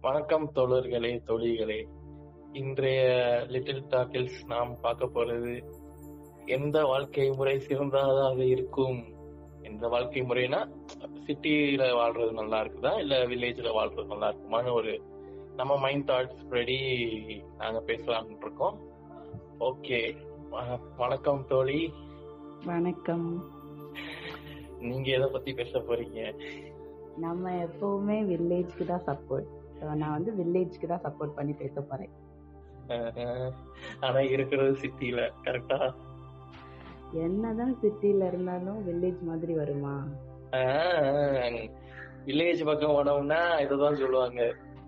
வணக்கம் தோழர்களே தோழிகளே. இன்றைய லிட்டில் டாக்கில்ஸ் நாம் பார்க்க போறது எந்த வாழ்க்கை முறை சிறந்ததாக இருக்கும்? எந்த வாழ்க்கை முறைனா சிட்டில வாழ்றது நல்லா இருக்குதா? இல்ல வில்லேஜ்ல வாழ்றது நல்லா இருக்குமான்னு ஒரு நம்ம மைண்ட் தாட்ஸ் படி நாங்க பேசலாம்னு இருக்கோம். ஓகே வணக்கம் தோழி. வணக்கம். நீங்க எதை பத்தி பேச போறீங்க? நம்ம எப்பவுமே வில்லேஜ்க்கு தான் சப்போர்ட் நான் வந்து வில்லேஜ்க்கு தான் சப்போர்ட் பண்ணி பேச போறேன். ஆனா இருக்கிறது சிட்டில கரெக்டா என்னதான் சிட்டில இருந்தாலும் வில்லேஜ் மாதிரி வருமா? வில்லேஜ் பக்கம் போனோம்னா இதுதான் சொல்லுவாங்க.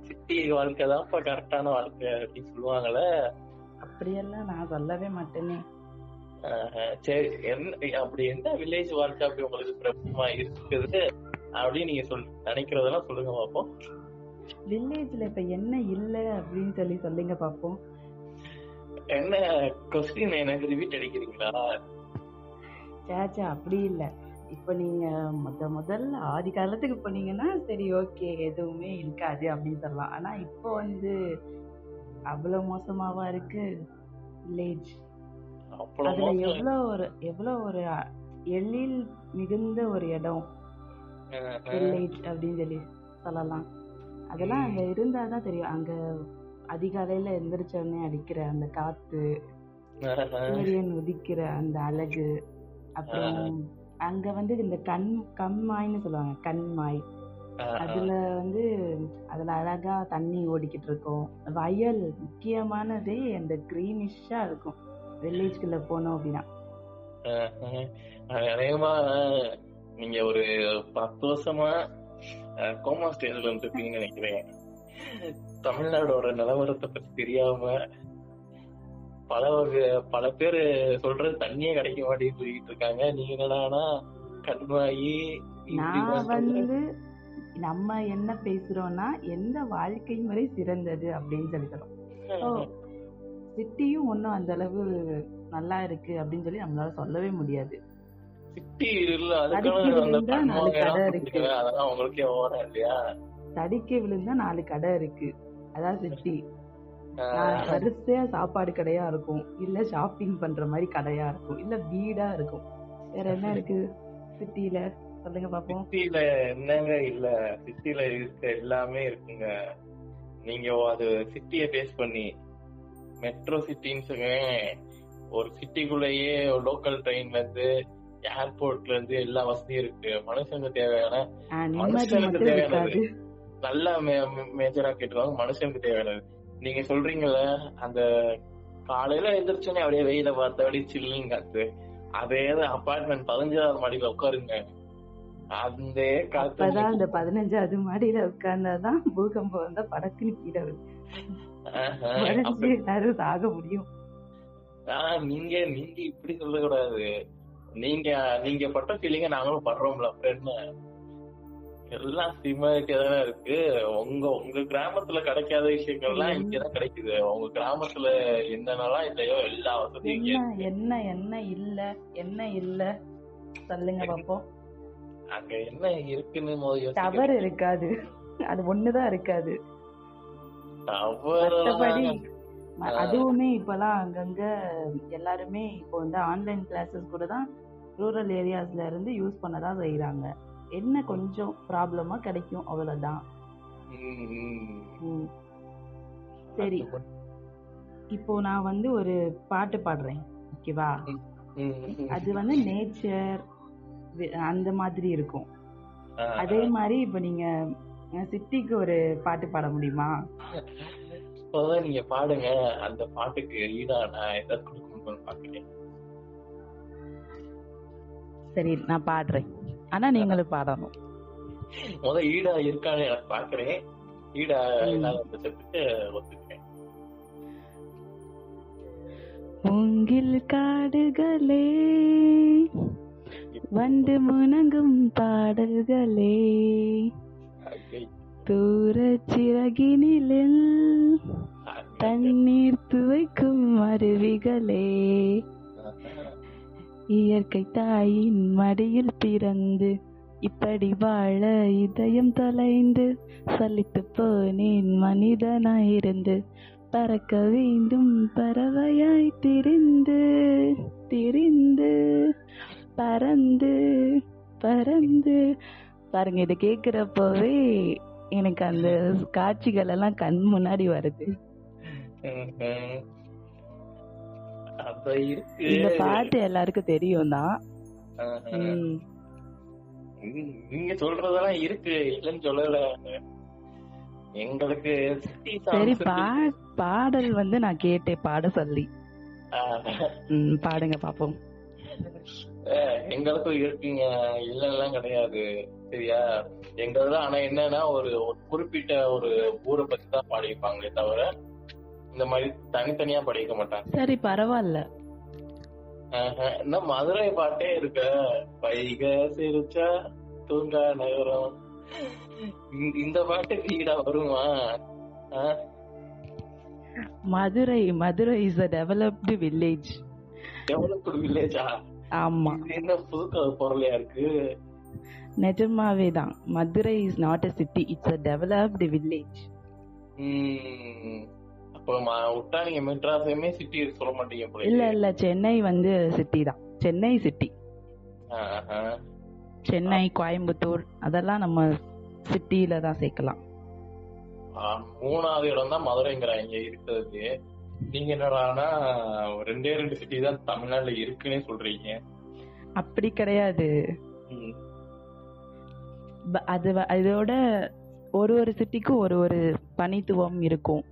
சிட்டி வாழ்க்கை தான்ப்பா கரெக்டான வாழ்க்கை அப்படின்னு சொல்லுவாங்கல்ல? அப்படியெல்லாம் நான் சொல்லவே மாட்டேனே. சரி என்ன அப்படி என்ன வில்லேஜ் வாழ்க்கை அப்படி உங்களுக்கு பிரபலமா இருக்குது? அப்படின்னு நீங்க சொல் நினைக்கிறதெல்லாம் சொல்லுங்க பாப்போம். வில்லேஜ்ல இப்ப என்ன இல்ல அப்படின்னு சொல்லி சொல்லுங்க பாப்போம். என்ன கொஸ்டின் எனக்கு ரிப்பீட் அடிக்கிறீங்களா? சேச்சா அப்படி இல்ல. இப்ப நீங்க முத முதல்ல ஆதி காலத்துக்கு போனீங்கன்னா சரி ஓகே எதுவுமே இருக்காது அப்படின்னு சொல்லலாம். ஆனா இப்போ வந்து அவ்வளவு மோசமாவா இருக்கு வில்லேஜ் அதுல மோசம். எவ்வளவு ஒரு எவ்வளவு ஒரு எழில் மிகுந்த ஒரு இடம் வில்லேஜ் அப்படின்னு சொல்லி சொல்லலாம். அதெல்லாம் அங்க இருந்தாதான் தெரியும். அங்க அதிகாலையில எந்திரிச்ச உடனே அடிக்கிற அந்த காத்து அஹ், சூரியன் உதிக்கிற அந்த அழகு அப்புறம் அங்க வந்து இந்த கண் கண்மாய்ன்னு சொல்லுவாங்க கண்மாய். அதுல வந்து அதுல அழகா தண்ணி ஓடிக்கிட்டு இருக்கும். வயல் முக்கியமானதே அந்த கிரீனிஷா இருக்கும். வில்லேஜ்குள்ள போனோம் அப்படின்னா. அநேகமா நீங்க ஒரு பத்து வருஷமா கோமா ஸ்டேஜ்ல இருந்திருப்பீங்கன்னு நினைக்கிறேன். தமிழ்நாடோட நிலவரத்தை பத்தி தெரியாம பல பல பேர் சொல்றது தண்ணியே கிடைக்க மாட்டேன்னு சொல்லிட்டு இருக்காங்க. நீங்க என்னடானா கண்மாயி நான் வந்து நம்ம என்ன பேசுறோம்னா எந்த வாழ்க்கை முறை சிறந்தது அப்படின்னு சொல்லி சொல்றோம் சிட்டியும் ஒன்றும் அந்த அளவு நல்லா இருக்கு அப்படின்னு சொல்லி நம்மளால சொல்லவே முடியாது. தடுக்கி விழுந்தா நாலு கடை இருக்கு. அதான் சிட்டி. வரிசையா சாப்பாடு கடையா இருக்கும். இல்ல ஷாப்பிங் பண்ற மாதிரி கடையா இருக்கும். இல்ல வீடா இருக்கும். வேற என்ன இருக்கு சிட்டில சொல்லுங்க பாப்போம். சிட்டில என்னங்க இல்ல. சிட்டில இருக்க எல்லாமே இருக்குங்க. நீங்க அது சிட்டிய பேஸ் பண்ணி. மெட்ரோ சிட்டின்னு ஒரு சிட்டிக்குள்ளேயே லோக்கல் ட்ரெயின்ல இருந்து ஏர்போர்ட்ல இருந்து எல்லா வசதியும் இருக்கு. மனுஷனுக்கு தேவையான மனுஷனுக்கு தேவையானது. நல்லா மேஜரா கேட்டுருவாங்க மனுஷனுக்கு தேவையானது. நீங்க சொல்றீங்கல்ல அந்த காலையில எந்திரிச்சோன்னே அப்படியே வெயில பார்த்து அப்படியே சில்லுன்னு காத்து அதே அபார்ட்மெண்ட் பதினஞ்சாவது மாடியில உட்காருங்க. அந்த காத்து அந்த பதினஞ்சாவது மாடியில உட்கார்ந்தாதான் பூகம்பம் வந்தா படக்குன்னு கீழே எல்லாரும் சாக முடியும். ஆஹ், நீங்க நீங்க இப்படி சொல்லக்கூடாது. நீங்க நீங்க பட்ட ஃபீலிங்க நாங்களும் படுறோம்ல எல்லாம் சிமிலாரிட்டியா தானே இருக்கு. உங்க உங்க கிராமத்துல கிடைக்காத விஷயங்கள்லாம் இங்கதான் கிடைக்குது. உங்க கிராமத்துல என்னென்னலாம் இல்லையோ எல்லா வசதியும் என்ன என்ன இல்ல? என்ன இல்ல? சொல்லுங்க பாப்போம். அங்க என்ன இருக்குன்னு டவர் இருக்காது. அது ஒண்ணுதான் இருக்காது. அதுவுமே இப்பெல்லாம் அங்கங்க எல்லாருமே இப்போ வந்து ஆன்லைன் கிளாஸஸ் கூட தான் ரூரல் ஏரியாஸ்ல இருந்து யூஸ் பண்ணதான் செய்யறாங்க என்ன கொஞ்சம் ப்ராப்ளமா கிடைக்கும் அவ்வளவுதான். ம். சரி. இப்போ நான் வந்து ஒரு பாட்டு பாடுறேன். ஓகேவா? அது வந்து நேச்சர் அந்த மாதிரி இருக்கும். அதே மாதிரி இப்போ நீங்க சிட்டிக்கு ஒரு பாட்டு பாட முடியுமா? இப்போதான் நீங்க பாடுங்க. அந்த பாட்டுக்கு ஈடா நான் ஏதாவது கொடுக்கணும்னு பாக்குறேன் சரி நான் பாடுறேன். ஆனா நீங்களும் பாடணும். முத ஈடா இருக்கான்னு எனக்கு பாக்குறேன். ஈடா ஒத்துக்கிறேன். மூங்கில் காடுகளே வந்து முணங்கும் பாடல்களே. தூர சிறகினிலில். தண்ணீர் துவைக்கும் அருவிகளே. இயற்கை தாயின் மடியில் பிறந்து இப்படி வாழ இதயம் தொலைந்து சலித்து போனேன் மனிதனாயிருந்து. பறக்க வேண்டும் பறவையாய் திரிந்து திரிந்து பறந்து பறந்து. பாருங்க இதை கேக்குறப்பவே எனக்கு அந்த காட்சிகள் எல்லாம் கண் முன்னாடி வருது. அப்ப இருக்கு. இந்த பாட்டு எல்லாருக்கும் தெரியும் தான் நீங்க சொல்றதெல்லாம் இருக்கு. இல்லன்னு சொல்லல. எங்களுக்கு சரி பாடல் வந்து நான் கேட்டேன். பாட சொல்லி. பாடுங்க பாப்போம். எங்களுக்கும் இருக்குங்க. இல்லெல்லாம் கிடையாது. சரியா? எங்களது ஆனா என்னன்னா ஒரு குறிப்பிட்ட ஒரு ஊரை பத்தி தான் பாடிப்பாங்களே தவிர இந்த மாதிரி தனித்தனியா படிக்க மாட்டாங்க. சரி பரவாயில்ல. என்ன மதுரை பாட்டே இருக்க? வைக சிரிச்சா தூங்கா நகரம். இந்த பாட்டு வீடா வருமா? Madurai Madurai is a developed village developed வில்லேஜா ஆமா. என்ன புது பொருளையா இருக்கு? நிஜமாவே தான். Madurai is not a city it's a developed village அப்போ விட்டா நீங்க மெட்ராஸையுமே சிட்டி சொல்ல மாட்டீங்க இல்ல இல்ல சென்னை வந்து சிட்டி தான். சென்னை சிட்டி சென்னை கோயம்புத்தூர் அதெல்லாம் நம்ம சிட்டில தான் சேர்க்கலாம். மூணாவது இடம் தான் மதுரைங்கிறாங்க இருக்கிறது. நீங்க என்னடானா ரெண்டே ரெண்டு சிட்டி தான் தமிழ்நாட்டுல இருக்குன்னே சொல்றீங்க. அப்படி கிடையாது. அது இதோட ஒரு ஒரு சிட்டிக்கும் ஒரு ஒரு பனித்துவம் இருக்கும்.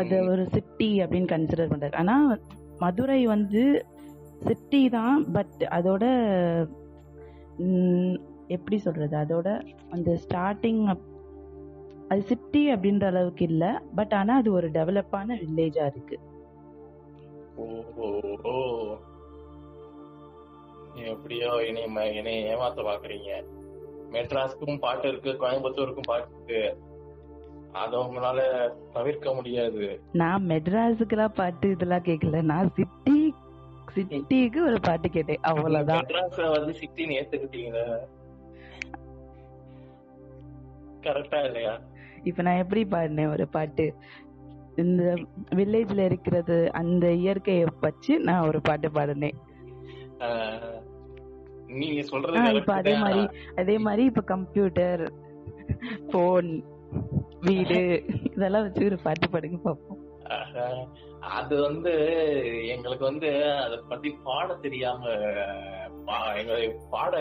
அது ஒரு சிட்டி அப்படின்னு கன்சிடர் பண்றாரு. ஆனா மதுரை வந்து சிட்டி தான் பட் அதோட எப்படி சொல்றது? அதோட அந்த ஸ்டார்டிங் அது சிட்டி அப்படின்ற அளவுக்கு இல்ல பட் ஆனா அது ஒரு டெவலப்பான வில்லேஜா இருக்கு. எப்படியோ இனி என்னை ஏமாத்த பாக்குறீங்க. மெட்ராஸ்க்கும் பாட்டு இருக்கு கோயம்புத்தூருக்கும் பாட்டு இருக்கு. அத உங்களால தவிர்க்க முடியாது. நான் மெட்ராஸுக்குலாம் பாட்டு இதெல்லாம் கேட்கல நான் சிட்டி சிட்டிக்கு ஒரு பாட்டு கேட்டேன். அவ்வளவுதான். மெட்ராஸ் வந்து சிட்டின்னு ஏத்துக்கிட்டீங்களா? கரெக்டா இல்லையா? இப்ப நான் எப்படி பாடினேன் ஒரு பாட்டு? இந்த வில்லேஜ்ல இருக்கிறது அந்த இயற்கையை வச்சு நான் ஒரு பாட்டு பாடினேன். நீங்க சொல்றது இப்ப அதே மாதிரி அதே மாதிரி இப்ப கம்ப்யூட்டர் போன் வீடு இதெல்லாம் வச்சு ஒரு பாட்டு பாடுங்க பாப்போம். அது வந்து எங்களுக்கு வந்து அத பத்தி பாட தெரியாம எங்களுக்கு பாட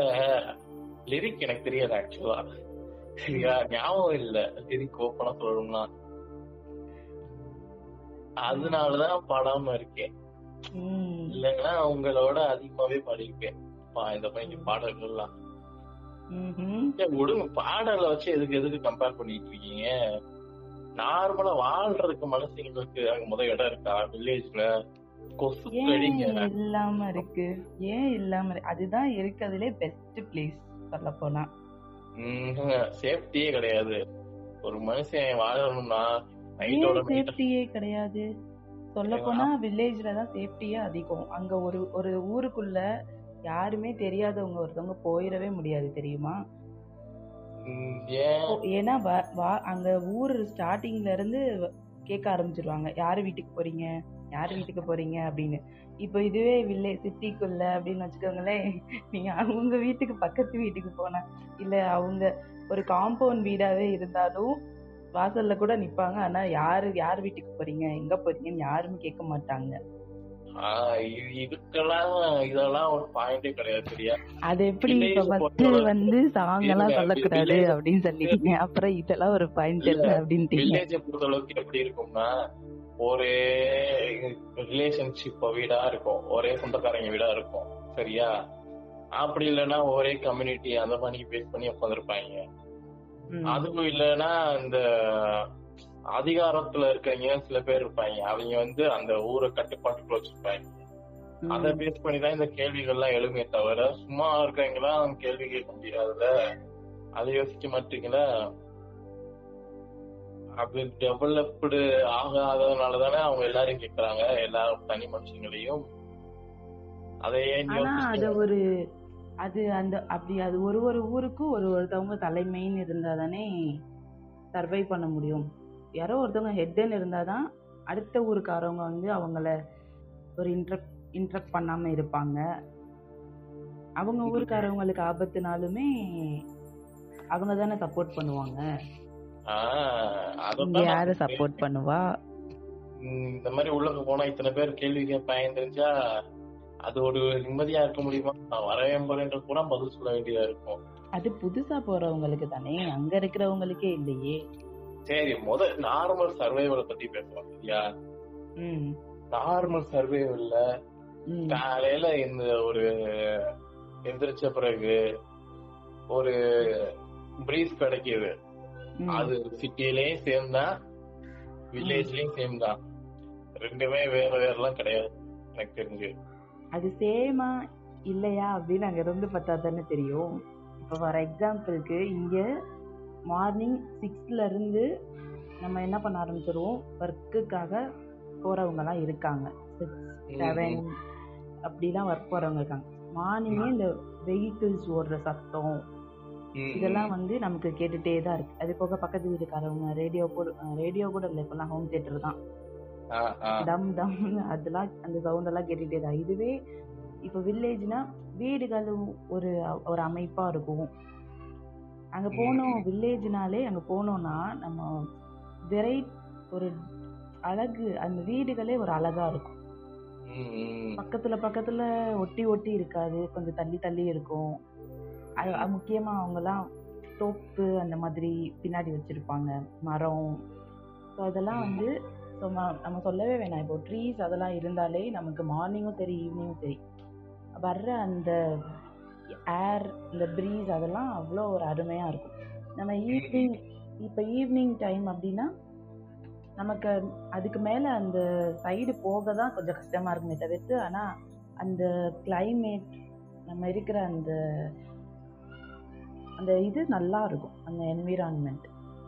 லிரிக் எனக்கு தெரியாது ஆக்சுவலா சரியா? ஞாபகம் இல்ல. லிரிக் ஓப்பனா சொல்லணும்னா. அதனாலதான் பாடாம இருக்கேன். இல்லைன்னா உங்களோட அதிகமாவே பாடிருப்பேன் இந்த பையன் பாடல்கள்லாம். விடுங்க பாடல வச்சு எதுக்கு எதுக்கு கம்பேர் பண்ணிட்டு இருக்கீங்க? நார்மலா வாழ்றதுக்கு மனசுங்களுக்கு அங்க முத இடம் இருக்கா? வில்லேஜ்ல கொசு இல்லாம இருக்கு? ஏன் இல்லாம அதுதான் இருக்கிறதுலே பெஸ்ட் பிளேஸ் சொல்ல போனா. சேஃப்டியே கிடையாது. ஒரு மனுஷன் வாழணும்னா சேஃப்டியே கிடையாது? சொல்ல போனா வில்லேஜ்ல தான் சேஃப்டியே அதிகம். அங்க ஒரு ஒரு ஊருக்குள்ள யாருமே தெரியாதவங்க ஒருத்தவங்க போயிடவே முடியாது தெரியுமா? ஏன்னா அங்க ஊர் ஸ்டார்டிங்ல இருந்து கேட்க ஆரம்பிச்சிருவாங்க. யாரு வீட்டுக்கு போறீங்க? யாரு வீட்டுக்கு போறீங்க? அப்படின்னு. இப்போ இதுவே வில்லேஜ் சிட்டிக்குள்ள அப்படின்னு வச்சுக்கோங்களேன். நீங்க அவங்க வீட்டுக்கு பக்கத்து வீட்டுக்கு போன இல்ல அவங்க ஒரு காம்பவுண்ட் வீடாவே இருந்தாலும் வாசல்ல கூட நிப்பாங்க. ஆனா யாரு யார் வீட்டுக்கு போறீங்க? எங்க போறீங்கன்னு யாருமே கேட்க மாட்டாங்க. இதுக்கெல்லாம் இதெல்லாம் ஒரு பாயிண்டே கிடையாது சரியா? அது எப்படி ஃபர்ஸ்ட் வந்து சாங் எல்லாம் சொல்லக்கூடாது அப்படின்னு சொல்லிட்டீங்க அப்புறம் இதெல்லாம் ஒரு பாயிண்ட் இல்ல அப்படின்னு வில்லேஜ் பொறுத்த அளவுக்கு எப்படி இருக்கும்னா ஒரே ரிலேஷன்ஷிப் வீடா இருக்கும். ஒரே சொந்தக்காரங்க வீடா இருக்கும். சரியா? அப்படி இல்லைன்னா ஒரே கம்யூனிட்டி அந்த மாதிரி பேஸ் பண்ணி உட்காந்துருப்பாங்க அதுவும் இல்லைன்னா இந்த அதிகாரத்துல இருக்கவங்க சில பேர் இருப்பாங்க. அவங்க வந்து அந்த ஊரை கட்டுப்பாட்டுக்குள்ள வச்சிருப்பாங்க. அத பேஸ் பண்ணி தான் இந்த கேள்விகள் எல்லாம் எழுமே தவிர சும்மா இருக்கவங்களா கேள்வி கேட்க முடியாதுல அதை யோசிக்க மாட்டீங்களா? அது டெவலப்டு ஆகாததுனால தானே அவங்க எல்லாரையும் கேக்குறாங்க. எல்லா தனி மனுஷங்களையும். அத ஒரு அது அந்த அப்படி அது ஒரு ஒரு ஊருக்கும் ஒரு ஒருத்தவங்க தலைமைன்னு இருந்தா தானே சர்வை பண்ண முடியும். யாரோ ஒருத்தவங்க ஹெட்ன்னு இருந்தால் தான் அடுத்த ஊருக்காரவங்க வந்து அவங்கள ஒரு இன்ட்ரப்ட் இன்ட்ரப்ட் பண்ணாம இருப்பாங்க. அவங்க ஊருக்காரவங்களுக்கு ஆபத்துனாலுமே அவங்க தானே சப்போர்ட் பண்ணுவாங்க. யாரு. சப்போர்ட் பண்ணுவா? இந்த மாதிரி உள்ளக போனா இத்தனை பேர் கேள்வி கேட்பாங்க தெரிஞ்சா அது ஒரு நிம்மதியா இருக்க முடியுமா? நான் வரவே போறேன்ற கூட பதில் சொல்ல வேண்டியதா இருக்கும். அது புதுசா போறவங்களுக்கு தானே அங்க இருக்கிறவங்களுக்கே இல்லையே. சரி முத நார்மல் சர்வைவலை பத்தி பேசலாம் சரியா? ம். நார்மல் சர்வைவல்ல காலையில இந்த ஒரு எந்திரிச்ச பிறகு ஒரு பிரீஸ் கிடைக்குது. அது சிட்டிலயும் சேம் தான் வில்லேஜ்லயும் சேம் தான் ரெண்டுமே வேற வேறலாம் கிடையாது எனக்கு தெரிஞ்சு. அது சேமா இல்லையா அப்படின்னு அங்க இருந்து பார்த்தா தானே தெரியும். இப்போ ஃபார் எக்ஸாம்பிளுக்கு இங்க மார்னிங் சிக்ஸ்ல இருந்து நம்ம என்ன பண்ண ஆரம்பிச்சிருவோம்? ஒர்க்குக்காக போறவங்கலாம் இருக்காங்க. சிக்ஸ் செவன் அப்படிலாம் ஒர்க் போறவங்க இருக்காங்க. மார்னிங்கே இந்த வெஹிக்கிள்ஸ் ஓடுற சத்தம் இதெல்லாம் வந்து நமக்கு கேட்டுட்டே தான் இருக்கு. அது போக பக்கத்து வீட்டுக்காரவங்க ரேடியோ கூட ரேடியோ கூட இல்லை இப்பெல்லாம் ஹோம் தியேட்டர் தான். டம் டம் அதெல்லாம் அந்த சவுண்ட் எல்லாம் கேட்டுட்டே தான். இதுவே இப்போ வில்லேஜ்னா வீடுகளும் ஒரு ஒரு அமைப்பா இருக்கும். அங்க போனோம் வில்லேஜ்னாலே அங்க போனோம்னா நம்ம வெரை ஒரு அழகு அந்த வீடுகளே ஒரு அழகா இருக்கும். பக்கத்துல பக்கத்துல ஒட்டி ஒட்டி இருக்காது. கொஞ்சம் தள்ளி தள்ளி இருக்கும். அது முக்கியமா அவங்கெல்லாம் தோப்பு அந்த மாதிரி பின்னாடி வச்சிருப்பாங்க. மரம். ஸோ அதெல்லாம் வந்து ம- நம்ம சொல்லவே வேணாம். இப்போ ட்ரீஸ் அதெல்லாம் இருந்தாலே நமக்கு மார்னிங்கும் சரி ஈவினிங்கும் சரி. வர்ற அந்த ஏர் இந்த ப்ரீஸ் அதெல்லாம் அவ்வளோ ஒரு அருமையா இருக்கும். நம்ம ஈவினிங் இப்போ ஈவினிங் டைம் அப்படின்னா நமக்கு அதுக்கு மேல அந்த சைடு போக தான் கொஞ்சம் கஷ்டமா இருக்குமே தவிர்த்து ஆனா அந்த climate நம்ம இருக்கிற அந்த அந்த இது நல்லா இருக்கும். அந்த என்விரான்மெண்ட்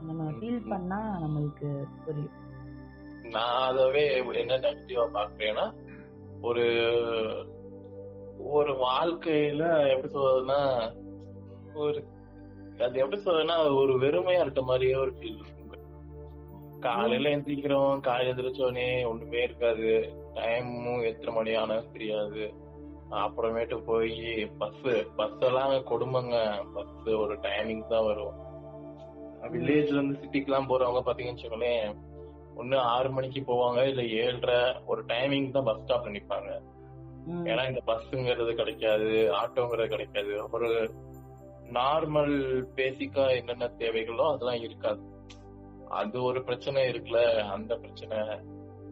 நம்ம ஃபீல் பண்ணா நம்மளுக்கு புரியும். நான் அதவே என்ன நெகட்டிவா பாக்குறேன்னா ஒரு ஒரு வாழ்க்கையில எப்படி சொல்றதுன்னா ஒரு அது எப்படி சொல்றதுன்னா ஒரு வெறுமையா இருக்க மாதிரியே ஒரு ஃபீல் இருக்கும். காலையில எந்திரிக்கிறோம் காலையில எந்திரிச்சோடனே ஒண்ணுமே இருக்காது. டைமும் எத்தனை மணி ஆனாலும் தெரியாது. அப்புறமேட்டு போய் பஸ் பஸ் எல்லாம் கொடுமைங்க. பஸ் ஒரு டைமிங் தான் வரும். வில்லேஜ்ல இருந்து சிட்டிக்கு எல்லாம் போறவங்க பாத்தீங்கன்னு வச்சுக்கோங்களேன் ஒண்ணு ஆறு மணிக்கு போவாங்க இல்ல ஏழரை ஒரு டைமிங் தான் பஸ் ஸ்டாப்ல நிப்பாங்க. ஏன்னா இந்த பஸ்ஸுங்கிறது கிடைக்காது ஆட்டோங்கிறது கிடைக்காது. ஒரு நார்மல் பேசிக்கா என்னென்ன தேவைகளோ அதெல்லாம் இருக்காது. அது ஒரு பிரச்சனை இருக்குல்ல அந்த பிரச்சனை.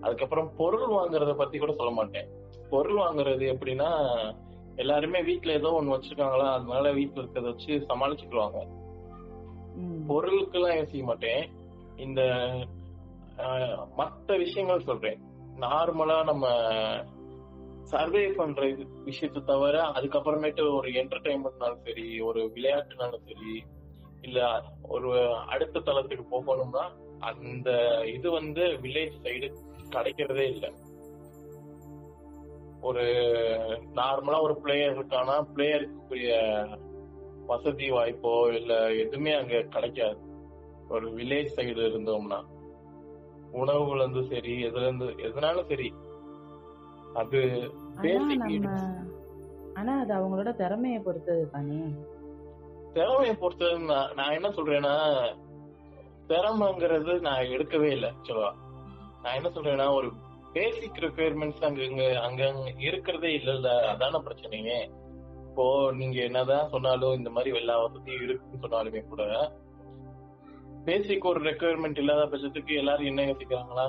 அதுக்கப்புறம் பொருள் வாங்குறத பத்தி கூட சொல்ல மாட்டேன். பொருள் வாங்குறது எப்படின்னா எல்லாருமே வீட்ல ஏதோ ஒண்ணு வச்சிருக்காங்களா அதனால வீட்ல இருக்கிறத வச்சு சமாளிச்சுக்குவாங்க. ம். பொருளுக்கெல்லாம் யோசிக்க மாட்டேன்? இந்த மத்த விஷயங்கள் சொல்றேன். நார்மலா நம்ம சர்வே பண்ற இது விஷயத்தை தவிர அதுக்கப்புறமேட்டு ஒரு என்டர்டைன்மெண்ட்னாலும் சரி ஒரு விளையாட்டுனாலும் சரி இல்ல ஒரு அடுத்த தளத்துக்கு போகணும்னா அந்த இது வந்து வில்லேஜ் சைடு கிடைக்கிறதே இல்ல. ஒரு நார்மலா ஒரு பிளேயர் இருக்கானா பிளேயருக்குரிய வசதி வாய்ப்போ இல்ல எதுவுமே அங்க கிடைக்காது. ஒரு வில்லேஜ் சைடு இருந்தோம்னா உணவுல இருந்து சரி எதுல இருந்து எதுனாலும் சரி அது ஆனா அது அவங்களோட திறமைய பொறுத்தது தானே? திறமையை பொறுத்தது நான் என்ன சொல்றேன்னா திறமைங்கிறது நான் எடுக்கவே இல்லை ஆக்சுவலா நான் என்ன சொல்றேன்னா ஒரு பேசிக் ரெக்குயர்மெண்ட்ஸ் அங்க அங்க இருக்கிறதே இல்லல்ல அதான பிரச்சனையே. இப்போ நீங்க என்னதான் சொன்னாலும் இந்த மாதிரி எல்லா வசதியும் இருக்குன்னு சொன்னாலுமே கூட பேசிக் ஒரு ரெக்குயர்மெண்ட் இல்லாத பட்சத்துக்கு எல்லாரும் என்ன யோசிக்கிறாங்களா?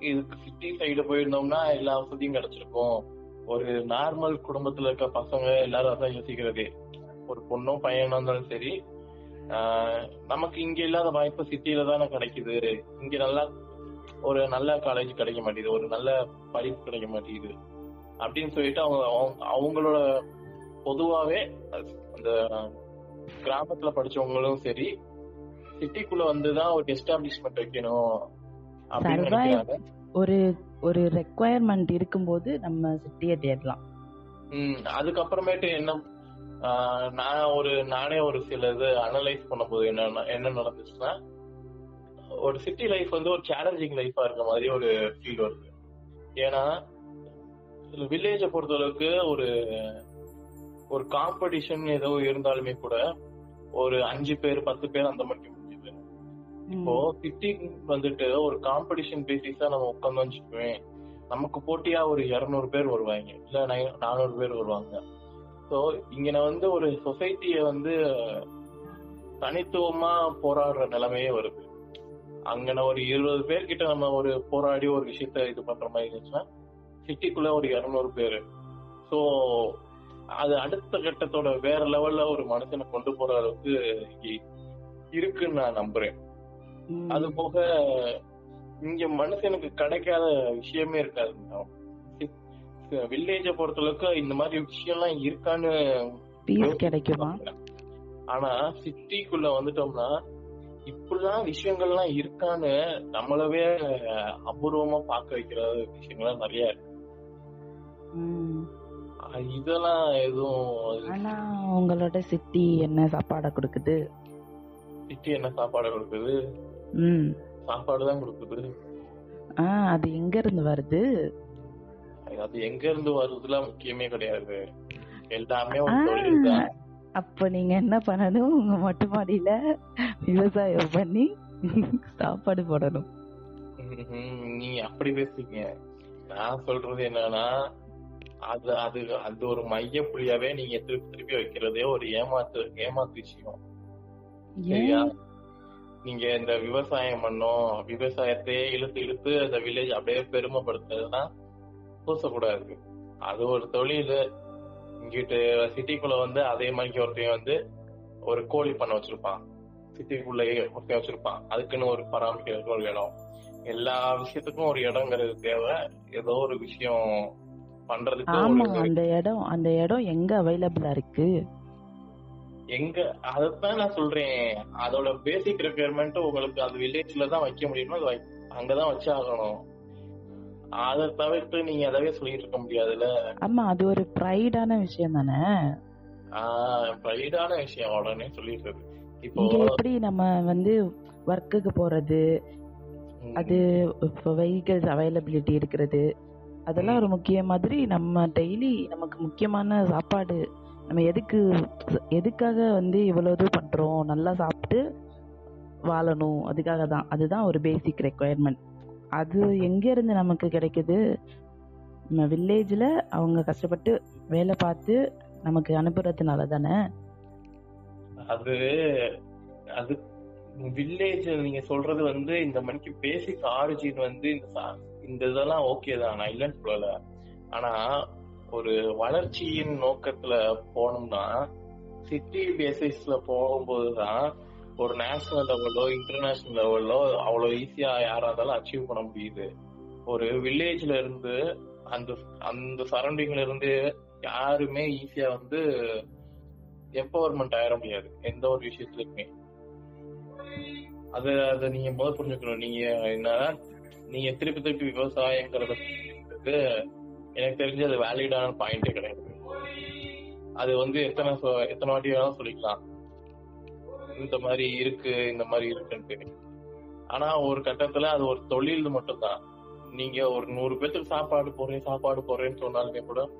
இதுக்கு சிட்டி சைடு போயிருந்தோம்னா எல்லா வசதியும் கிடைச்சிருக்கும். ஒரு நார்மல் குடும்பத்துல இருக்க பசங்க எல்லாரும் அதான் யோசிக்கிறது. ஒரு பொண்ணும் பையனோ இருந்தாலும் சரி நமக்கு இங்க இல்லாத வாய்ப்பு சிட்டில தானே கிடைக்குது. இங்க நல்லா ஒரு நல்ல காலேஜ் கிடைக்க மாட்டேங்குது. ஒரு நல்ல படிப்பு கிடைக்க மாட்டேங்குது. அப்படின்னு சொல்லிட்டு அவங்க அவங்க- அவங்களோட பொதுவாவே அந்த கிராமத்துல படிச்சவங்களும் சரி சிட்டிக்குள்ள வந்துதான் ஒரு எஸ்டாப்ளிஷ்மெண்ட் வைக்கணும். நினைக்கிறாங்க. ஒரு ஒரு ரெக்குவயர்மெண்ட் இருக்கும்போது நம்ம சிட்டியை தேடலாம். அதுக்கப்புறமேட்டு என்ன நான் ஒரு நானே ஒரு சில இது அனலைஸ் பண்ணும்போது என்ன என்ன நடந்துச்சுன்னா ஒரு சிட்டி லைஃப் வந்து ஒரு சேலஞ்சிங் லைஃபா இருக்க மாதிரி ஒரு ஃபீல் வருது. ஏன்னா வில்லேஜை பொறுத்தளவுக்கு ஒரு ஒரு காம்படிஷன் ஏதோ இருந்தாலுமே கூட ஒரு அஞ்சு பேர் பத்து பேர் அந்த மாதிரி முடியுது இப்போ சிட்டி வந்துட்டு ஒரு காம்படிஷன் பேசிஸா நம்ம உட்காந்து வச்சுக்குவேன் நமக்கு போட்டியா ஒரு இருநூறு பேர் வருவாங்க இல்ல நானூறு பேர் வருவாங்க. ஸோ இங்க வந்து ஒரு சொசைட்டிய வந்து தனித்துவமா போராடுற நிலைமையே வருது. அங்கன ஒரு இருபது பேர்கிட்ட நம்ம ஒரு போராடி ஒரு விஷயத்த இது பண்ற மாதிரி இருந்துச்சுன்னா சிட்டிக்குள்ள ஒரு இருநூறு பேரு. ஸோ அது அடுத்த கட்டத்தோட வேற லெவல்ல ஒரு மனுஷனை கொண்டு போற அளவுக்கு இருக்குன்னு நான் நம்புறேன். அது போக இங்க மனுஷனுக்கு கிடைக்காத விஷயமே இருக்காது வில்லேஜ பொறுத்தளவுக்கு இந்த மாதிரி விஷயம்லாம் இருக்கான்னு கிடைக்குமா? ஆனா சிட்டிக்குள்ள வந்துட்டோம்னா இப்படிலாம் விஷயங்கள்லாம் இருக்கான்னு நம்மளவே அபூர்வமா பார்க்க வைக்கிற விஷயங்கள்லாம் நிறைய இருக்கு. இதெல்லாம் எதுவும் ஆனா உங்களோட சிட்டி என்ன சாப்பாட கொடுக்குது? சிட்டி என்ன சாப்பாடு கொடுக்குது? சாப்பாடு தான் கொடுக்குது. அது எங்க இருந்து வருது? அது எங்க இருந்து வருதுலாம் முக்கியமே கிடையாது. எல்லாமே அப்ப நீங்க என்ன பண்ணணும்? உங்க மொட்டை மாடியில விவசாயம் பண்ணி சாப்பாடு போடணும். நீங்க அப்படி பேசுறீங்க. நான் சொல்றது என்னன்னா அது அது அது ஒரு மைய புள்ளியாவே நீங்க திருப்பி திருப்பி வைக்கிறதே ஒரு ஏமாத்து ஏமாத்து விஷயம். நீங்க இந்த விவசாயம் பண்ணோம் விவசாயத்தையே இழுத்து இழுத்து அந்த வில்லேஜ் அப்படியே பெருமைப்படுத்துறதுன்னா பூசக்கூடாது. அது ஒரு தொழில். இங்கிட்டு சிட்டிக்குள்ள வந்து அதே மாதிரி ஒருத்தையும் வந்து ஒரு கோழி பண்ண வச்சிருப்பான். சிட்டிக்குள்ளேயே ஒருத்தையும் வச்சிருப்பான். அதுக்குன்னு ஒரு பராமரிக்கிறதுக்கு ஒரு இடம் எல்லா விஷயத்துக்கும் ஒரு இடங்கிறது தேவை. ஏதோ ஒரு விஷயம் பண்றதுக்கு அந்த இடம் அந்த இடம் எங்க அவைலபிளா இருக்கு? எங்க அதத்தான் நான் சொல்றேன். அதோட பேசிக் ரெக்குயர்மெண்ட் உங்களுக்கு அது வில்லேஜ்ல தான் வைக்க முடியுமோ அது அங்கதான் வச்சு ஆகணும் அத தவிர்த்து நீங்க அதவே சொல்லிட்டு இருக்க முடியாதுல்ல? ஆமா அது ஒரு ப்ரைடான விஷயம் தானே? ப்ரைடான விஷயம் உடனே சொல்லிட்டு இப்போ எப்படி நம்ம வந்து ஒர்க்குக்கு போறது? அது வெஹிக்கிள்ஸ் அவைலபிலிட்டி இருக்கிறது. அதெல்லாம் ஒரு முக்கிய மாதிரி நம்ம டெய்லி நமக்கு முக்கியமான சாப்பாடு நம்ம எதுக்கு எதுக்காக வந்து இவ்வளோ இது பண்ணுறோம் நல்லா சாப்பிட்டு வாழணும். அதுக்காக தான். அதுதான் ஒரு பேசிக் ரெக்குயர்மெண்ட் அது எங்கேருந்து நமக்கு கிடைக்குது? நம்ம வில்லேஜில் அவங்க கஷ்டப்பட்டு வேலை பார்த்து நமக்கு அனுப்புறதுனால தானே? அது அது வில்லேஜ் நீங்க சொல்றது வந்து இந்த மணிக்கு பேசிக் ஆரிஜின் வந்து இந்த இந்த இதெல்லாம் ஓகே தான். நான் இல்லைன்னு சொல்லல. ஆனா ஒரு வளர்ச்சியின் நோக்கத்துல போனோம்னா சிட்டி பேசிஸ்ல போகும்போதுதான் ஒரு நேஷனல் லெவலோ இன்டர்நேஷனல் லெவலோ அவ்வளவு ஈஸியா யாரா இருந்தாலும் அச்சீவ் பண்ண முடியுது. ஒரு வில்லேஜ்ல இருந்து அந்த அந்த சரௌண்டிங்ல இருந்து யாருமே ஈஸியா வந்து எம்பவர்மெண்ட் ஆயிட முடியாது. எந்த ஒரு விஷயத்துலயுமே. அது அதை நீங்க முதல் புரிஞ்சுக்கணும். நீங்க என்னன்னா நீங்க திருப்பி திருப்பி விவசாயங்கிறத எனக்கு தெரிஞ்சு அது வேலிடான பாயிண்டே கிடையாது. அது வந்து எத்தனை எத்தனை வாட்டி வேணாலும் சொல்லிக்கலாம். இந்த மாதிரி இருக்கு இந்த மாதிரி இருக்குன்ட்டு. ஆனா ஒரு கட்டத்துல அது ஒரு தொழில் மட்டும்தான். நீங்க ஒரு நூறு பேத்துக்கு சாப்பாடு போறேன் சாப்பாடு போறேன்னு சொன்னாலுமே கூட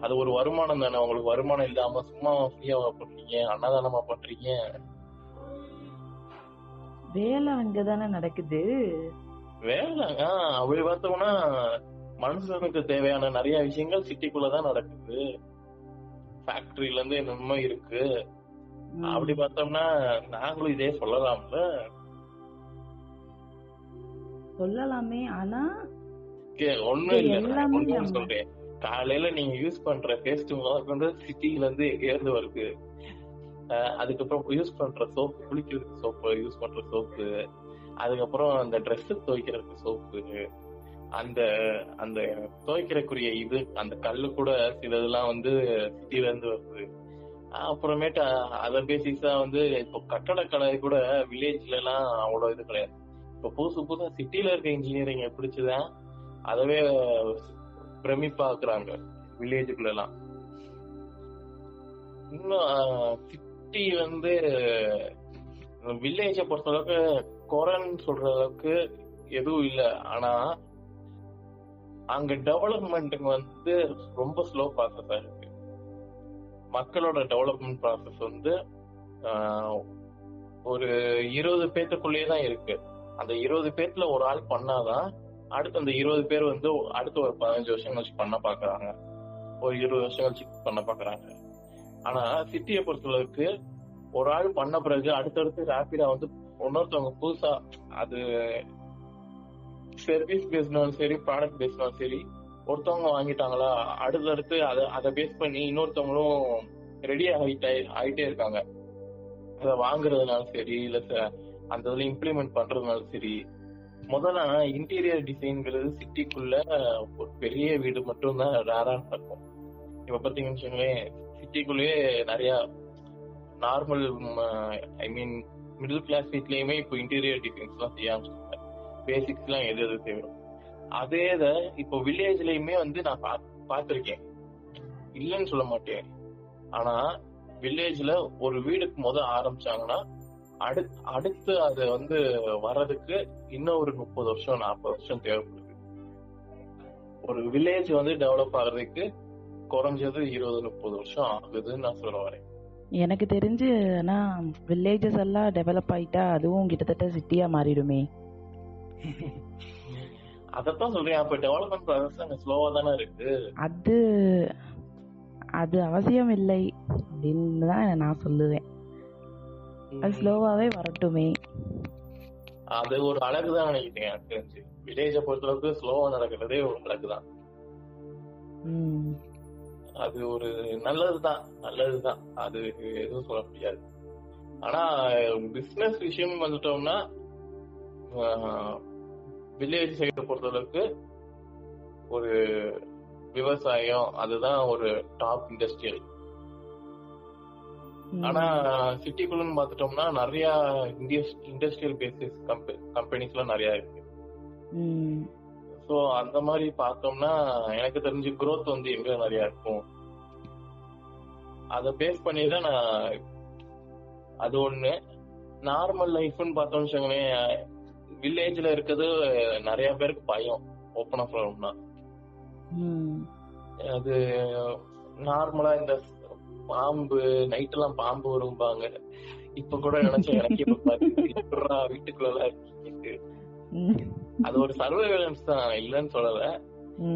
அது ஒரு வருமானம் தானே. உங்களுக்கு வருமானம் இல்லாம சும்மா ஃப்ரீயாவா பண்றீங்க அன்னதானமா பண்றீங்க. வேலை அங்கதானே நடக்குது. வேலை ஆஹ் அப்படி பார்த்தோம்னா மனுஷனுக்கு தேவையான நிறைய விஷயங்கள் சிட்டிக்குள்ளதான் நடக்குது. ஃபேக்டரியில இருந்து என்னமோ இருக்கு அப்படி பார்த்தோம்னா நாங்களும் இதே சொல்லலாம்ல? சொல்லலாமே ஆனா ஒண்ணும் இல்ல. சொல்றேன். காலையில நீங்க யூஸ் பண்ற பேஸ்ட் வந்து சிட்டில இருந்து ஏறது வருது அதுக்கப்புறம் யூஸ் பண்ற சோப்பு குளிக்கிறதுக்கு சோப்பு யூஸ் பண்ற சோப்பு அதுக்கப்புறம் அந்த ட்ரெஸ் துவைக்கிறதுக்கு சோப்பு அந்த அந்த துவைக்கிறக்குரிய இது அந்த கல்லு கூட சிலதெல்லாம் வந்து சிட்டில இருந்து வருது. அப்புறமேட்டு அத பேசிஸா வந்து இப்போ கட்டடக்கலை கூட வில்லேஜ்ல எல்லாம் அவ்வளவு இது கிடையாது. இப்ப புதுசு புதுசா சிட்டில இருக்க இன்ஜினியரிங் பிடிச்சுதான் அதவே பிரமிப்பாக்குறாங்க வில்லேஜுக்குள்ள எல்லாம் இன்னும் சிட்டி வந்து வில்லேஜ பொறுத்த அளவுக்கு குறைன்னு சொல்ற அளவுக்கு எதுவும் இல்ல. ஆனா அங்க டெவலப்மெண்ட்டுக்கு வந்து ரொம்ப ஸ்லோ ப்ராசஸா இருக்கு. மக்களோட டெவலப்மெண்ட் ப்ராசஸ் வந்து ஒரு இருபது பேத்துக்குள்ளேயே தான் இருக்கு. அந்த இருபது பேர்த்துல ஒரு ஆள் பண்ணாதான் அடுத்து அந்த இருபது பேர் வந்து அடுத்து ஒரு பதினஞ்சு வருஷம் கழிச்சு பண்ண பாக்குறாங்க. ஒரு இருபது வருஷம் கழிச்சு பண்ண பாக்குறாங்க. ஆனா சிட்டியை பொறுத்தளவுக்கு ஒரு ஆள் பண்ண பிறகு அடுத்தடுத்து ரேபிடா வந்து இன்னொருத்தவங்க புதுசா அது சர்வீஸ் பேஸ்னாலும் சரி ப்ராடக்ட் பேஸ்னாலும் சரி ஒருத்தவங்க வாங்கிட்டாங்களா? அடுத்தடுத்து அதை அதை பேஸ் பண்ணி இன்னொருத்தவங்களும் ரெடி ஆகிட்டே ஆகிட்டே இருக்காங்க. அதை வாங்குறதுனாலும் சரி இல்ல அந்த இதுல இம்ப்ளிமெண்ட் பண்றதுனாலும் சரி முதல்ல இன்டீரியர் டிசைன்ங்கிறது சிட்டிக்குள்ள ஒரு பெரிய வீடு மட்டும் தான் ரேரா இருக்கும். இப்ப பாத்தீங்கன்னு வச்சுக்கோங்களேன் சிட்டிக்குள்ளேயே நிறைய normal I mean middle class வீட்லயுமே இப்போ இன்டீரியர் டிசைன்ஸ் எல்லாம் செய்ய ஆரம்பிச்சிருக்காங்க. பேசிக்ஸ் எல்லாம் எது எது தேவை அதே இதை இப்போ வில்லேஜ்லயுமே வந்து நான் பா- பார்த்திருக்கேன். இல்லைன்னு சொல்ல மாட்டேன். ஆனா வில்லேஜ்ல ஒரு வீடுக்கு முத ஆரம்பிச்சாங்கன்னா அடு அடுத்து அது வந்து வர்றதுக்கு இன்னும் ஒரு முப்பது வருஷம் நாற்பது வருஷம் தேவைப்படுது. ஒரு வில்லேஜ் வந்து டெவலப் ஆகுறதுக்கு குறைஞ்சது இருபது முப்பது வருஷம் ஆகுதுன்னு நான் சொல்ல வரேன். எனக்கு தெரிஞ்சு ஆனா வில்லேஜஸ் எல்லாம் டெவலப் ஆயிட்டா அதுவும் கிட்டத்தட்ட சிட்டியா மாறிடுமே. அதத்தான் சொல்றேன். அப்ப டெவலப்மெண்ட் ப்ராசஸ் அங்க ஸ்லோவா தானே இருக்கு. அது அது அவசியம் இல்லை அப்படின்னு தான் நான் சொல்லுவேன். அது ஸ்லோவாவே வரட்டுமே. அது ஒரு அழகுதான் நினைக்கிறேன் எனக்கு தெரிஞ்சு. வில்லேஜ பொறுத்தளவுக்கு ஸ்லோவா நடக்கிறதே ஒரு அழகுதான் ம். அது ஒரு நல்லதுதான் நல்லதுதான் அது எதுவும் சொல்ல முடியாது. ஆனா பிசினஸ் விஷயம் வந்துட்டோம்னா வில்லேஜ் சைடை பொறுத்தளவுக்கு ஒரு விவசாயம் அதுதான் ஒரு டாப் இண்டஸ்ட்ரியல். ஆனா சிட்டிக்குள்ளன்னு பாத்துட்டோம்னா நிறைய இண்டஸ்ட்ரியல் பேசிஸ் கம்பெனிஸ் எல்லாம் நிறைய இருக்கு. சோ அந்த மாதிரி பார்த்தோம்னா எனக்கு தெரிஞ்சு growth வந்து எங்க நிறைய இருக்கும். அத பேஸ் பண்ணி தான் நான் அது ஒண்ணு. நார்மல் லைஃப்னு பார்த்தோம்னு வச்சுக்கோங்களேன் வில்லேஜ்ல இருக்கிறது நிறைய பேருக்கு பயம் ஓப்பனா ம். அது நார்மலா இந்த பாம்பு நைட் எல்லாம் பாம்பு வரும்பாங்க. இப்ப கூட நினைச்சேன் எனக்கு இப்ப வீட்டுக்குள்ள. அது ஒரு சர்வைவலன்ஸ் தான் இல்லைன்னு சொல்லல.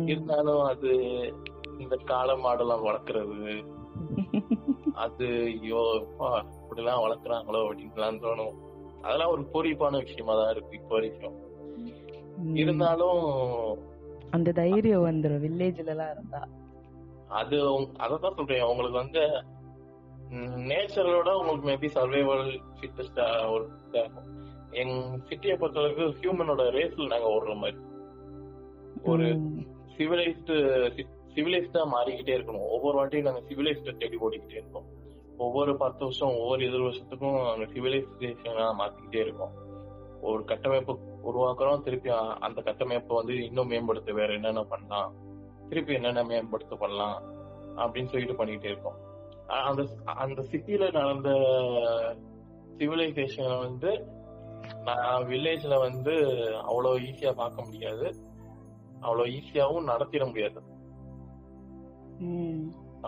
இருந்தாலும் அது இந்த காளை மாடெல்லாம் வளர்க்கறது. அது ஐயோ அப்பா, இப்படிலாம் வளர்க்குறாங்களோ அப்படின்லாம் தோணும். அதெல்லாம் ஒரு பூரிப்பான விஷயமா தான் இருக்கு இப்போ வரைக்கும். இருந்தாலும் அந்த தைரியம் வந்துரும். வில்லேஜ்ல எல்லாம் இருந்தா. அது அததான் சொல்றேன். உங்களுக்கு வந்து நேச்சரோட உங்களுக்கு மேபி சர்வைவல் ஃபிட்டஸ்டா ஒரு. எங் சிட்டியை பொறுத்தளவுக்கு ஹியூமனோட ரேஸ்ல நாங்க ஓடுற மாதிரி. ஒரு. சிவிலைஸ்டு சிவிலைஸ்டா மாறிக்கிட்டே இருக்கணும். ஒவ்வொரு வாட்டியும் நாங்க சிவிலைஸ்ட தேடி ஓடிக்கிட்டே இருக்கோம். ஒவ்வொரு பத்து வருஷம் ஒவ்வொரு இருபது வருஷத்துக்கும் நாங்க சிவிலைசேஷனா மாத்திக்கிட்டே இருக்கோம். ஒரு கட்டமைப்பு உருவாக்குறோம் திருப்பி அந்த கட்டமைப்பை வந்து இன்னும் மேம்படுத்த வேற என்னென்ன பண்ணலாம் திருப்பி என்னென்ன மேம்படுத்த பண்ணலாம் அப்படின்னு சொல்லிட்டு பண்ணிக்கிட்டே இருக்கோம். அந்த அந்த சிட்டில நடந்த சிவிலைசேஷன் வந்து நான் வில்லேஜ்ல வந்து அவ்வளவு ஈஸியா பார்க்க முடியாது. அவ்வளவு ஈஸியாவும் நடத்திட முடியாது.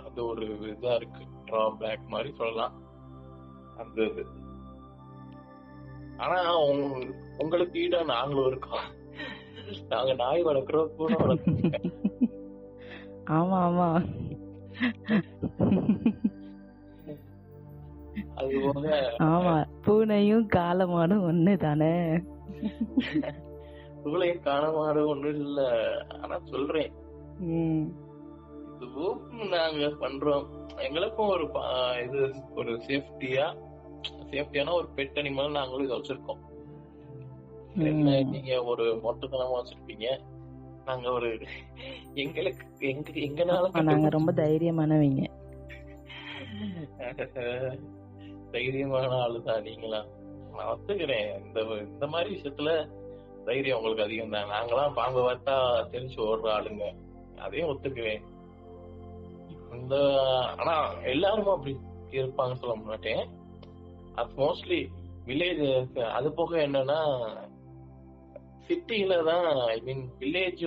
அது ஒரு இதா இருக்கு. டிராபேக் மாதிரி சொல்லலாம். அந்த இது. ஆனா உங்க- உங்களுக்கு ஈடா நாங்களும் இருக்கோம். நாங்க நாய் வளர்க்குறோம் கூட வளர்க்குறோம். ஆமா ஆமா. அது போக ஆமா பூனையும் காலமாடும் ஒண்ணு தானே. உங்களையும் காண மாடு ஒண்ணும் இல்ல. ஆனா சொல்றேன். ம். இதுவும் நாங்க பண்றோம். எங்களுக்கும் ஒரு இது ஒரு சேஃப்டியா சேஃப்டியான ஒரு பெட் அனிமல் நாங்களும் இதை வச்சிருக்கோம். நீங்க ஒரு மொட்டத்தனமா வச்சிருப்பீங்க. நாங்க ஒரு எங்களுக்கு எங்க எங்கனால நாங்க ரொம்ப தைரியமானவங்க. தைரியமான ஆளுதான் நீங்களா? நான் ஒத்துக்கிறேன். இந்த இந்த மாதிரி விஷயத்துல தைரியம் உங்களுக்கு அதிகம் தான் நாங்களாம் பாம்பு பார்த்தா தெரிஞ்சு ஓடுற ஆளுங்க. அதையும் ஒத்துக்குவேன். அந்த ஆனா எல்லாரும் அப்படி இருப்பாங்கன்னு சொல்ல மாட்டேன். அது மோஸ்ட்லி வில்லேஜ் அது போக என்னன்னா சிட்டியில தான் ஐ மீன் வில்லேஜ்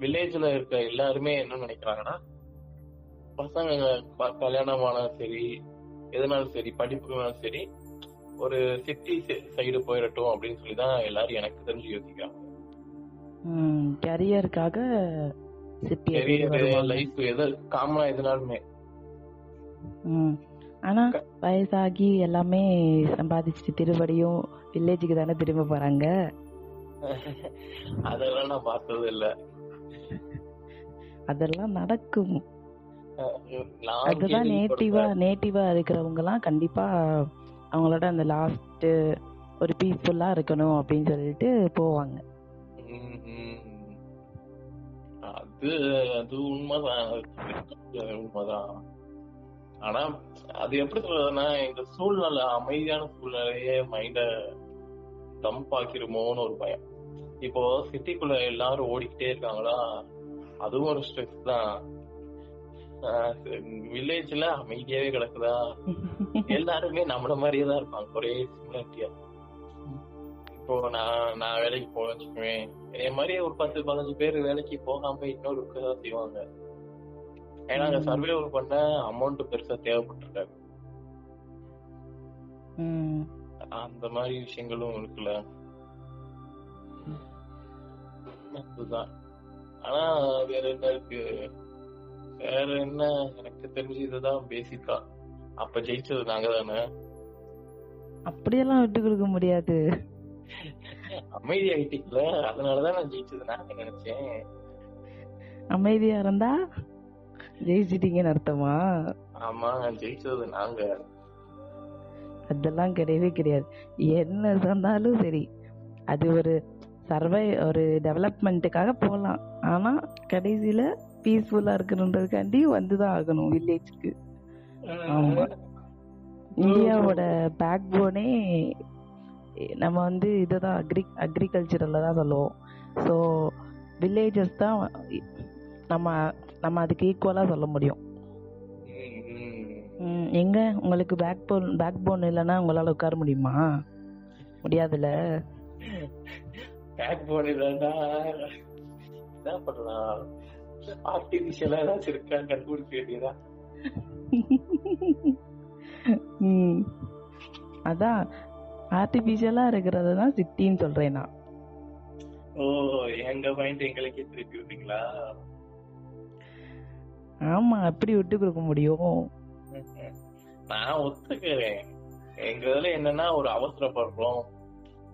வில்லேஜ்ல இருக்க எல்லாருமே என்ன நினைக்கிறாங்கன்னா பசங்க கல்யாணம் ஆனாலும் சரி எதுனாலும் சரி படிப்புனாலும் சரி ஒரு சிட்டி சைடு போயிடட்டும் அப்படின்னு சொல்லி தான் எல்லாரும் எனக்கு தெரிஞ்சு யோசிக்கிறாங்க. கரியருக்காக சிட்டி கெரியர் லைஃப் எது காமனா எதுனாலுமே. ஆனா வயசாகி எல்லாமே சம்பாதிச்சுட்டு திருப்படியும் வில்லேஜுக்கு தானே திரும்ப போறாங்க? அதெல்லாம் நான் பார்த்தது இல்ல. அதெல்லாம் நடக்கும். அதுதான் நேட்டிவா நேட்டிவா இருக்கிறவங்க எல்லாம் கண்டிப்பா அவங்களோட அந்த லாஸ்ட் ஒரு பீஸ்ஃபுல்லா இருக்கணும் அப்படின்னு சொல்லிட்டு போவாங்க. அது அது உண்மைதான் உண்மைதான். ஆனா அது எப்படி சொல்றதுன்னா இந்த சூழ்நிலை அமைதியான சூழ்நிலையே மைண்ட டம்ப் ஆக்கிருமோன்னு ஒரு பயம். இப்போ சிட்டிக்குள்ள எல்லாரும் ஓடிக்கிட்டே இருக்காங்களா? அதுவும் ஒரு ஸ்ட்ரெஸ் தான். வில்லேஜ்ல அமைதியாவே கிடக்குதா? எல்லாருமே நம்மள மாதிரியே தான் இருப்பாங்க. ஒரே சிமிலாரிட்டியா இப்போ நான் நான் வேலைக்கு போக வச்சுக்குவேன் என் மாதிரி ஒரு பத்து பதினஞ்சு பேர் வேலைக்கு போகாம இன்னொரு தான் செய்வாங்க. ஏன்னா அங்க சர்வே பண்ண அமௌண்ட் பெருசா தேவைப்பட்டிருக்காரு. அந்த மாதிரி விஷயங்களும் இருக்குல்ல. அதுதான். ஆனா வேற என்ன இருக்கு? வேற என்ன? எனக்கு தெரிஞ்சு இதுதான் பேசிக்கா அப்ப ஜெயிச்சது நாங்க தானே அப்படியெல்லாம் விட்டு கொடுக்க முடியாது. அமைதி ஆயிட்டீங்கள அதனாலதான் நான் ஜெயிச்சது நாங்க நினைச்சேன். அமைதியா இருந்தா ஜெயிச்சிட்டீங்கன்னு அர்த்தமா? ஆமா ஜெயிச்சது நாங்க. அதெல்லாம் கிடையவே கிடையாது. என்ன சொன்னாலும் சரி அது ஒரு சர்வை ஒரு டெவலப்மெண்ட்டுக்காக போகலாம் ஆனா கடைசியில பீஸ்ஃபுல்லா இருக்கணுன்றதுக்காண்டி வந்துதான் ஆகணும் வில்லேஜ்க்கு ஆமா. இந்தியாவோட பேக் போனே நம்ம வந்து இதுதான் அக்ரி அக்ரிகல்ச்சரல்ல தான் சொல்லுவோம். ஸோ வில்லேஜஸ் தான் நம்ம நம்ம அதுக்கு ஈக்குவலா சொல்ல முடியும். எங்க? உங்களுக்கு பேக் போன் பேக் போன் இல்லைன்னா உங்களால உட்கார முடியுமா? முடியாதுல்ல? பேக் போன் இல்லைன்னா என்ன பண்ணலாம்? ஆர்டிபிஷியலா ஏதாச்சும் இருக்கா? கண்டுபிடிக்க வேண்டியதா. அதான் ஆர்டிபிஷியலா இருக்கிறது தான் சிட்டின்னு சொல்றேன் நான். ஓ எங்க பாயிண்ட் எங்களுக்கே திருப்பி விட்டீங்களா? ஆமா அப்படி விட்டு கொடுக்க முடியும்? நான் ஒத்துக்கிறேன். எங்க இதுல என்னன்னா ஒரு அவசரப்படுறோம்.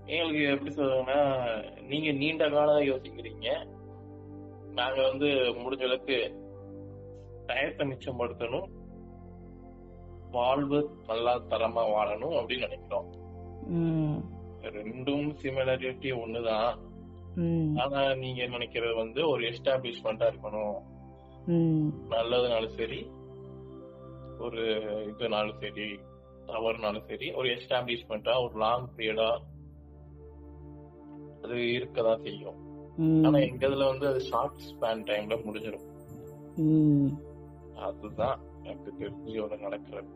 எங்களுக்கு எப்படி சொல்றதுன்னா நீங்க நீண்ட காலம் யோசிக்கிறீங்க. நாங்க வந்து முடிஞ்ச அளவுக்கு டயத்தை மிச்சப்படுத்தணும். வாழ்வு நல்லா தரமா வாழணும் அப்படின்னு நினைக்கிறோம். ரெண்டும் சிமிலாரிட்டி ஒண்ணுதான். ஆனா நீங்க நினைக்கிறது வந்து ஒரு எஸ்டாப்ளிஷ்மெண்டா இருக்கணும். நல்லதுனாலும் சரி ஒரு இதுனாலும் சரி தவறுனாலும் சரி ஒரு எஸ்டாப்ளிஷ்மெண்டா ஒரு லாங் பீரியடா அது இருக்கதான் செய்யும். ஆனா எங்க இதுல வந்து அது ஷார்ட் ஸ்பேன் டைம்ல முடிஞ்சிடும். அதுதான் எனக்கு தெரிஞ்சு ஒண்ணு நடக்கிறது.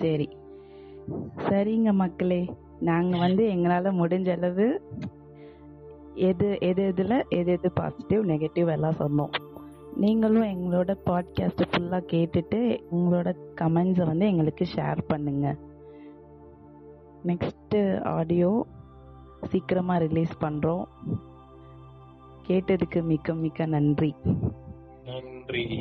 சரி சரிங்க மக்களே. நாங்க வந்து எங்களால முடிஞ்ச அளவு எது எது எதுல எது எது பாசிட்டிவ் நெகட்டிவ் எல்லாம் சொன்னோம். நீங்களும் எங்களோட பாட்காஸ்ட் ஃபுல்லா கேட்டுட்டு உங்களோட கமெண்ட்ஸை வந்து எங்களுக்கு ஷேர் பண்ணுங்க. நெக்ஸ்ட் ஆடியோ சீக்கிரமா ரிலீஸ் பண்றோம். கேட்டதுக்கு மிக்க மிக்க நன்றி. நன்றி.